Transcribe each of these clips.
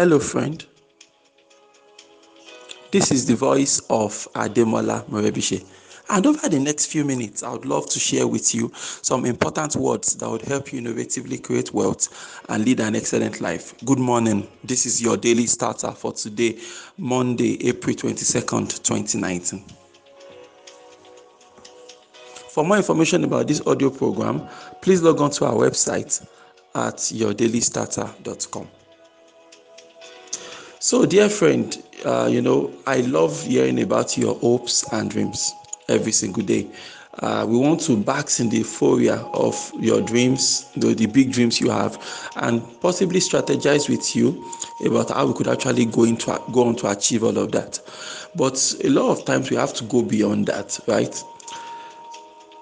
Hello, friend. This is the voice of Ademola Morebise. And over the next few minutes, I would love to share with you some important words that would help you innovatively create wealth and lead an excellent life. Good morning. This is your daily starter for today, Monday, April 22nd, 2019. For more information about this audio program, please log on to our website at yourdailystarter.com. So, dear friend, uh, you know, I love hearing about your hopes and dreams every single day. Uh, we want to bask in the euphoria of your dreams, the, the big dreams you have, and possibly strategize with you about how we could actually go into go on to achieve all of that. But a lot of times we have to go beyond that, right?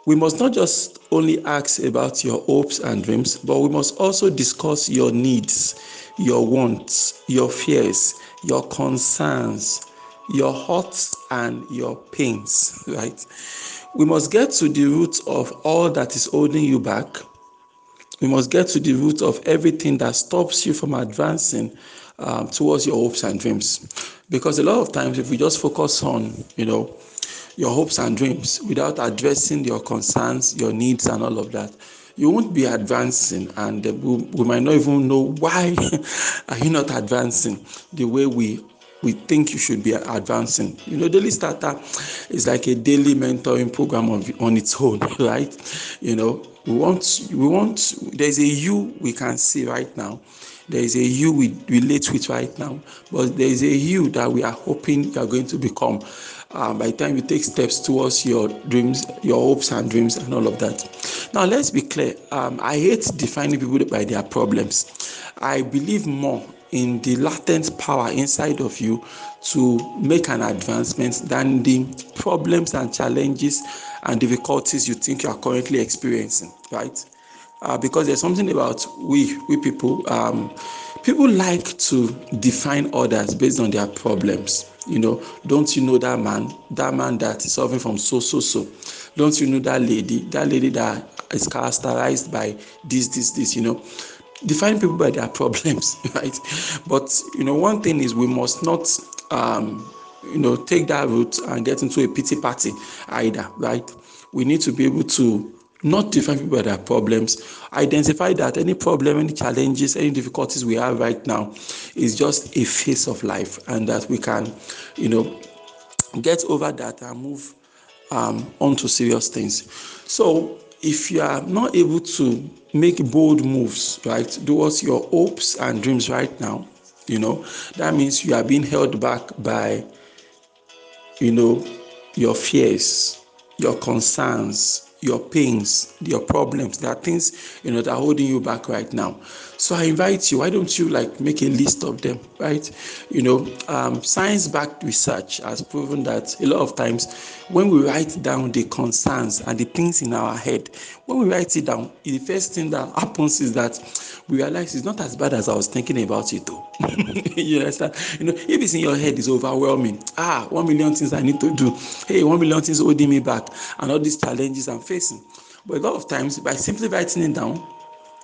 We must not just only ask about your hopes and dreams, but we must also discuss your needs, your wants, your fears, your concerns, your hurts and your pains, right? We must get to the root of all that is holding you back. We must get to the root of everything that stops you from advancing um, towards your hopes and dreams. Because a lot of times, if we just focus on, you know, your hopes and dreams without addressing your concerns, your needs, and all of that, you won't be advancing, and uh, we, we might not even know why are you not advancing the way we we think you should be advancing. You know, Daily Starter is like a daily mentoring program on, on its own, right? You know, we want, we want, there's a you we can see right now. There is a you we relate with right now, but there is a you that we are hoping you are going to become um, by the time you take steps towards your dreams, your hopes and dreams, and all of that. Now, let's be clear. Um, I hate defining people by their problems. I believe more in the latent power inside of you to make an advancement than the problems and challenges and difficulties you think you are currently experiencing, right? Uh, because there's something about we, we people, um, people like to define others based on their problems. You know, don't you know that man, that man that is suffering from so, so, so? Don't you know that lady, that lady that is characterized by this, this, this, you know? define people by their problems right but you know one thing is we must not um you know take that route and get into a pity party either right we need to be able to not define people by their problems. Identify that any problem any challenges any difficulties we have right now is just a phase of life and that we can you know get over that and move um, on to serious things. So if you are not able to make bold moves right towards your hopes and dreams right now you know that means you are being held back by you know your fears your concerns your pains, your problems. There are things you know that are holding you back right now. So I invite you. Why don't you like make a list of them, right? You know, um, science-backed research has proven that a lot of times when we write down the concerns and the things in our head, when we write it down, the first thing that happens is that realize it's not as bad as I was thinking about it. Though you understand? You know, if it's in your head, it's overwhelming. Ah, one million things I need to do. Hey, one million things holding me back, and all these challenges I'm facing. But a lot of times, by simply writing it down,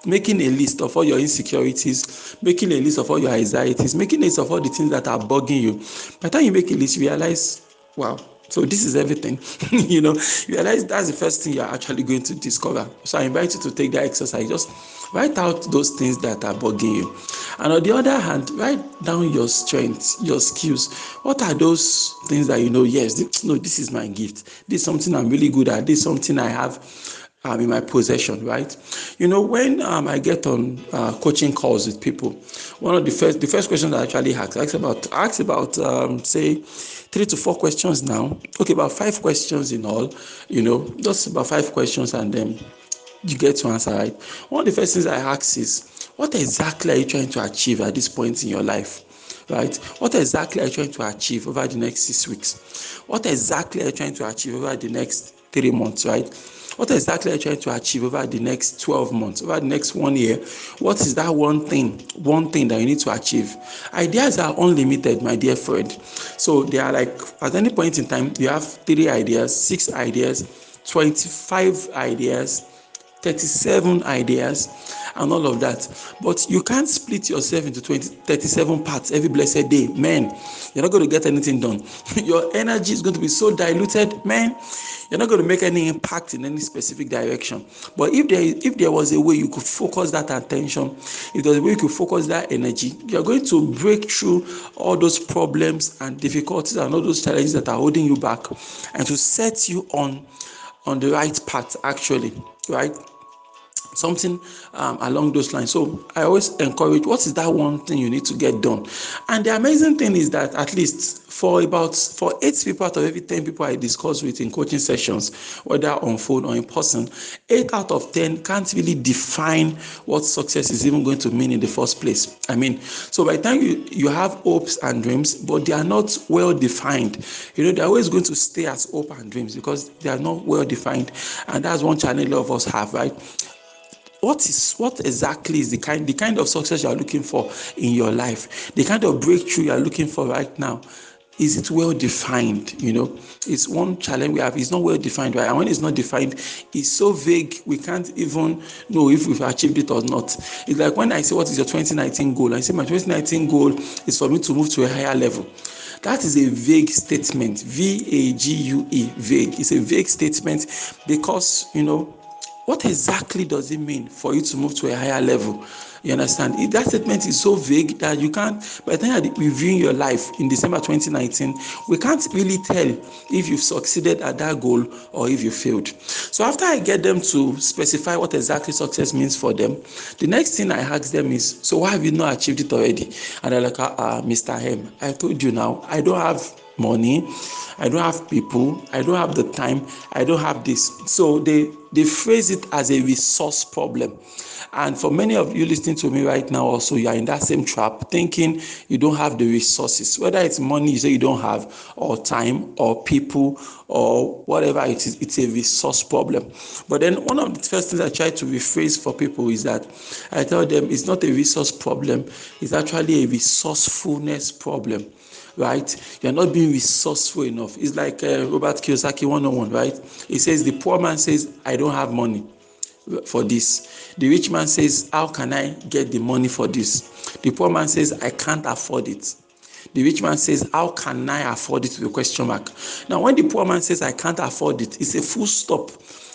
making a list of all your insecurities, making a list of all your anxieties, making a list of all the things that are bugging you. By the time you make a list, you realize, wow, so this is everything. you know, you realize that's the first thing you're actually going to discover. So I invite you to take that exercise. Just write out those things that are bugging you. And on the other hand, write down your strengths, your skills. What are those things that you know? Yes, this, no, this is my gift. This is something I'm really good at. This is something I have um, in my possession, right? You know, when um, I get on uh, coaching calls with people, one of the first the first questions I actually ask, I ask about ask about um, say three to four questions now. Okay, about five questions in all. You know, just about five questions, and then you get to answer right. One of the first things I ask is, what exactly are you trying to achieve at this point in your life? Right? What exactly are you trying to achieve over the next six weeks? What exactly are you trying to achieve over the next three months? Right? What exactly are you trying to achieve over the next 12 months, over the next one year? What is that one thing, one thing that you need to achieve? Ideas are unlimited, my dear friend. So they are like at any point in time, you have three ideas, six ideas, 25 ideas, 37 ideas and all of that. But you can't split yourself into 20, 37 parts every blessed day. Man, you're not going to get anything done. Your energy is going to be so diluted, man. You're not going to make any impact in any specific direction. But if there if there was a way you could focus that attention, if there's a way you could focus that energy, you're going to break through all those problems and difficulties and all those challenges that are holding you back, and to set you on on the right path. Actually, right something um, along those lines. So I always encourage what is that one thing you need to get done? And the amazing thing is that at least for about for eight people out of every 10 people I discuss with in coaching sessions, whether on phone or in person, eight out of 10 can't really define what success is even going to mean in the first place. I mean, so by the time you, you have hopes and dreams, but they are not well defined, you know, they're always going to stay as hope and dreams because they are not well defined. And that's one challenge of us have, right? What is what exactly is the kind the kind of success you are looking for in your life? The kind of breakthrough you are looking for right now is it well defined? You know it's one challenge we have. It's not well defined right? And when it's not defined it's so vague we can't even know if we've achieved it or not. It's like when i say what is your 2019 goal? I say my 2019 goal is for me to move to a higher level. That is a vague statement. V-a-g-u-e vague. It's a vague statement because you know what exactly does it mean for you to move to a higher level? You understand? If that statement is so vague that you can't, by the time you're reviewing your life in December 2019, we can't really tell if you've succeeded at that goal or if you failed. So after I get them to specify what exactly success means for them, the next thing I ask them is, so why have you not achieved it already? And they're like, uh, Mr. I told you now, I don't have money. I don't have people. I don't have the time. I don't have this. So they they phrase it as a resource problem. And for many of you listening to me right now also you are in that same trap thinking you don't have the resources. Whether it's money you say you don't have or time or people or whatever it is it's a resource problem. But then one of the first things i try to rephrase for people is that i tell them it's not a resource problem. It's actually a resourcefulness problem right? You're not being resourceful enough. It's like uh, Robert Kiyosaki 101, right? He says, The poor man says, I don't have money for this. The rich man says, How can I get the money for this? The poor man says, I can't afford it. The rich man says, How can I afford it? a question mark. Now, when the poor man says, I can't afford it, it's a full stop.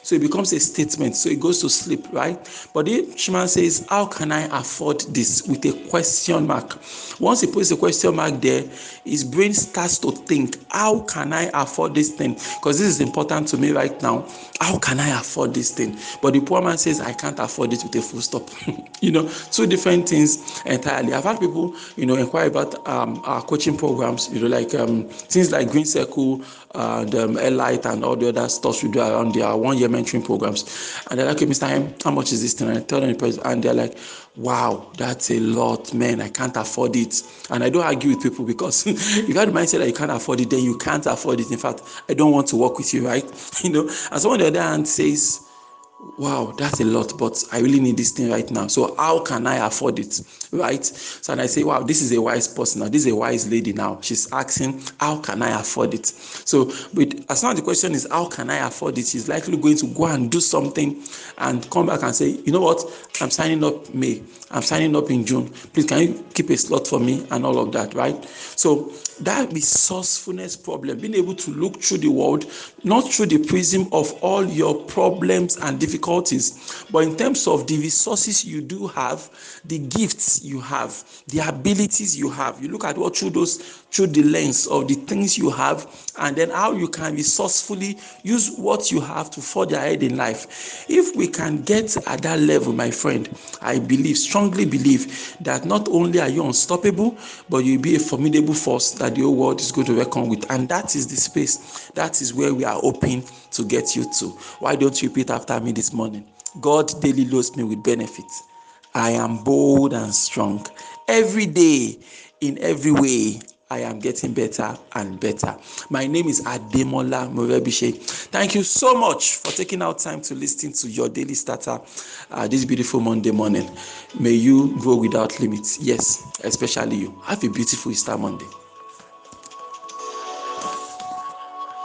So it becomes a statement. So it goes to sleep, right? But rich man says, How can I afford this? with a question mark. Once he puts a question mark there, his brain starts to think, How can I afford this thing? Because this is important to me right now. How can I afford this thing? But the poor man says, I can't afford it with a full stop. you know, two different things entirely. I've had people, you know, inquire about um, our coaching programs, you know, like um, things like Green Circle, and um, Elite, and all the other stuff we do around there, one year mentoring programs. And they're like, okay, Mr. M, how much is this thing? And I tell them the price, and they're like, wow, that's a lot, man. I can't afford it. And I don't argue with people because if you have the mindset that you can't afford it, then you can't afford it. In fact, I don't want to work with you, right? You know, and someone on the other hand says, wow that's a lot but i really need this thing right now. So how can i afford it right? So and i say wow this is a wise person now. This is a wise lady now. She's asking how can i afford it? So but as as the question is how can i afford it? She's likely going to go and do something and come back and say you know what? I'm signing up may. I'm signing up in june. Please can you keep a slot for me and all of that right? So that resourcefulness problem being able to look through the world not through the prism of all your problems and difficulties, but in terms of the resources you do have, the gifts you have, the abilities you have. You look at what through those through the lens of the things you have, and then how you can resourcefully use what you have to forge ahead in life. If we can get at that level, my friend, I believe, strongly believe that not only are you unstoppable, but you'll be a formidable force that the whole world is going to reckon with. And that is the space, that is where we are hoping to get you to. Why don't you repeat after me this morning? God daily loads me with benefits. I am bold and strong. Every day, in every way, I am getting better and better. My name is Ademola Morebise. Thank you so much for taking out time to listen to your daily starter uh, this beautiful Monday morning. May you grow without limits. Yes, especially you. Have a beautiful Easter Monday.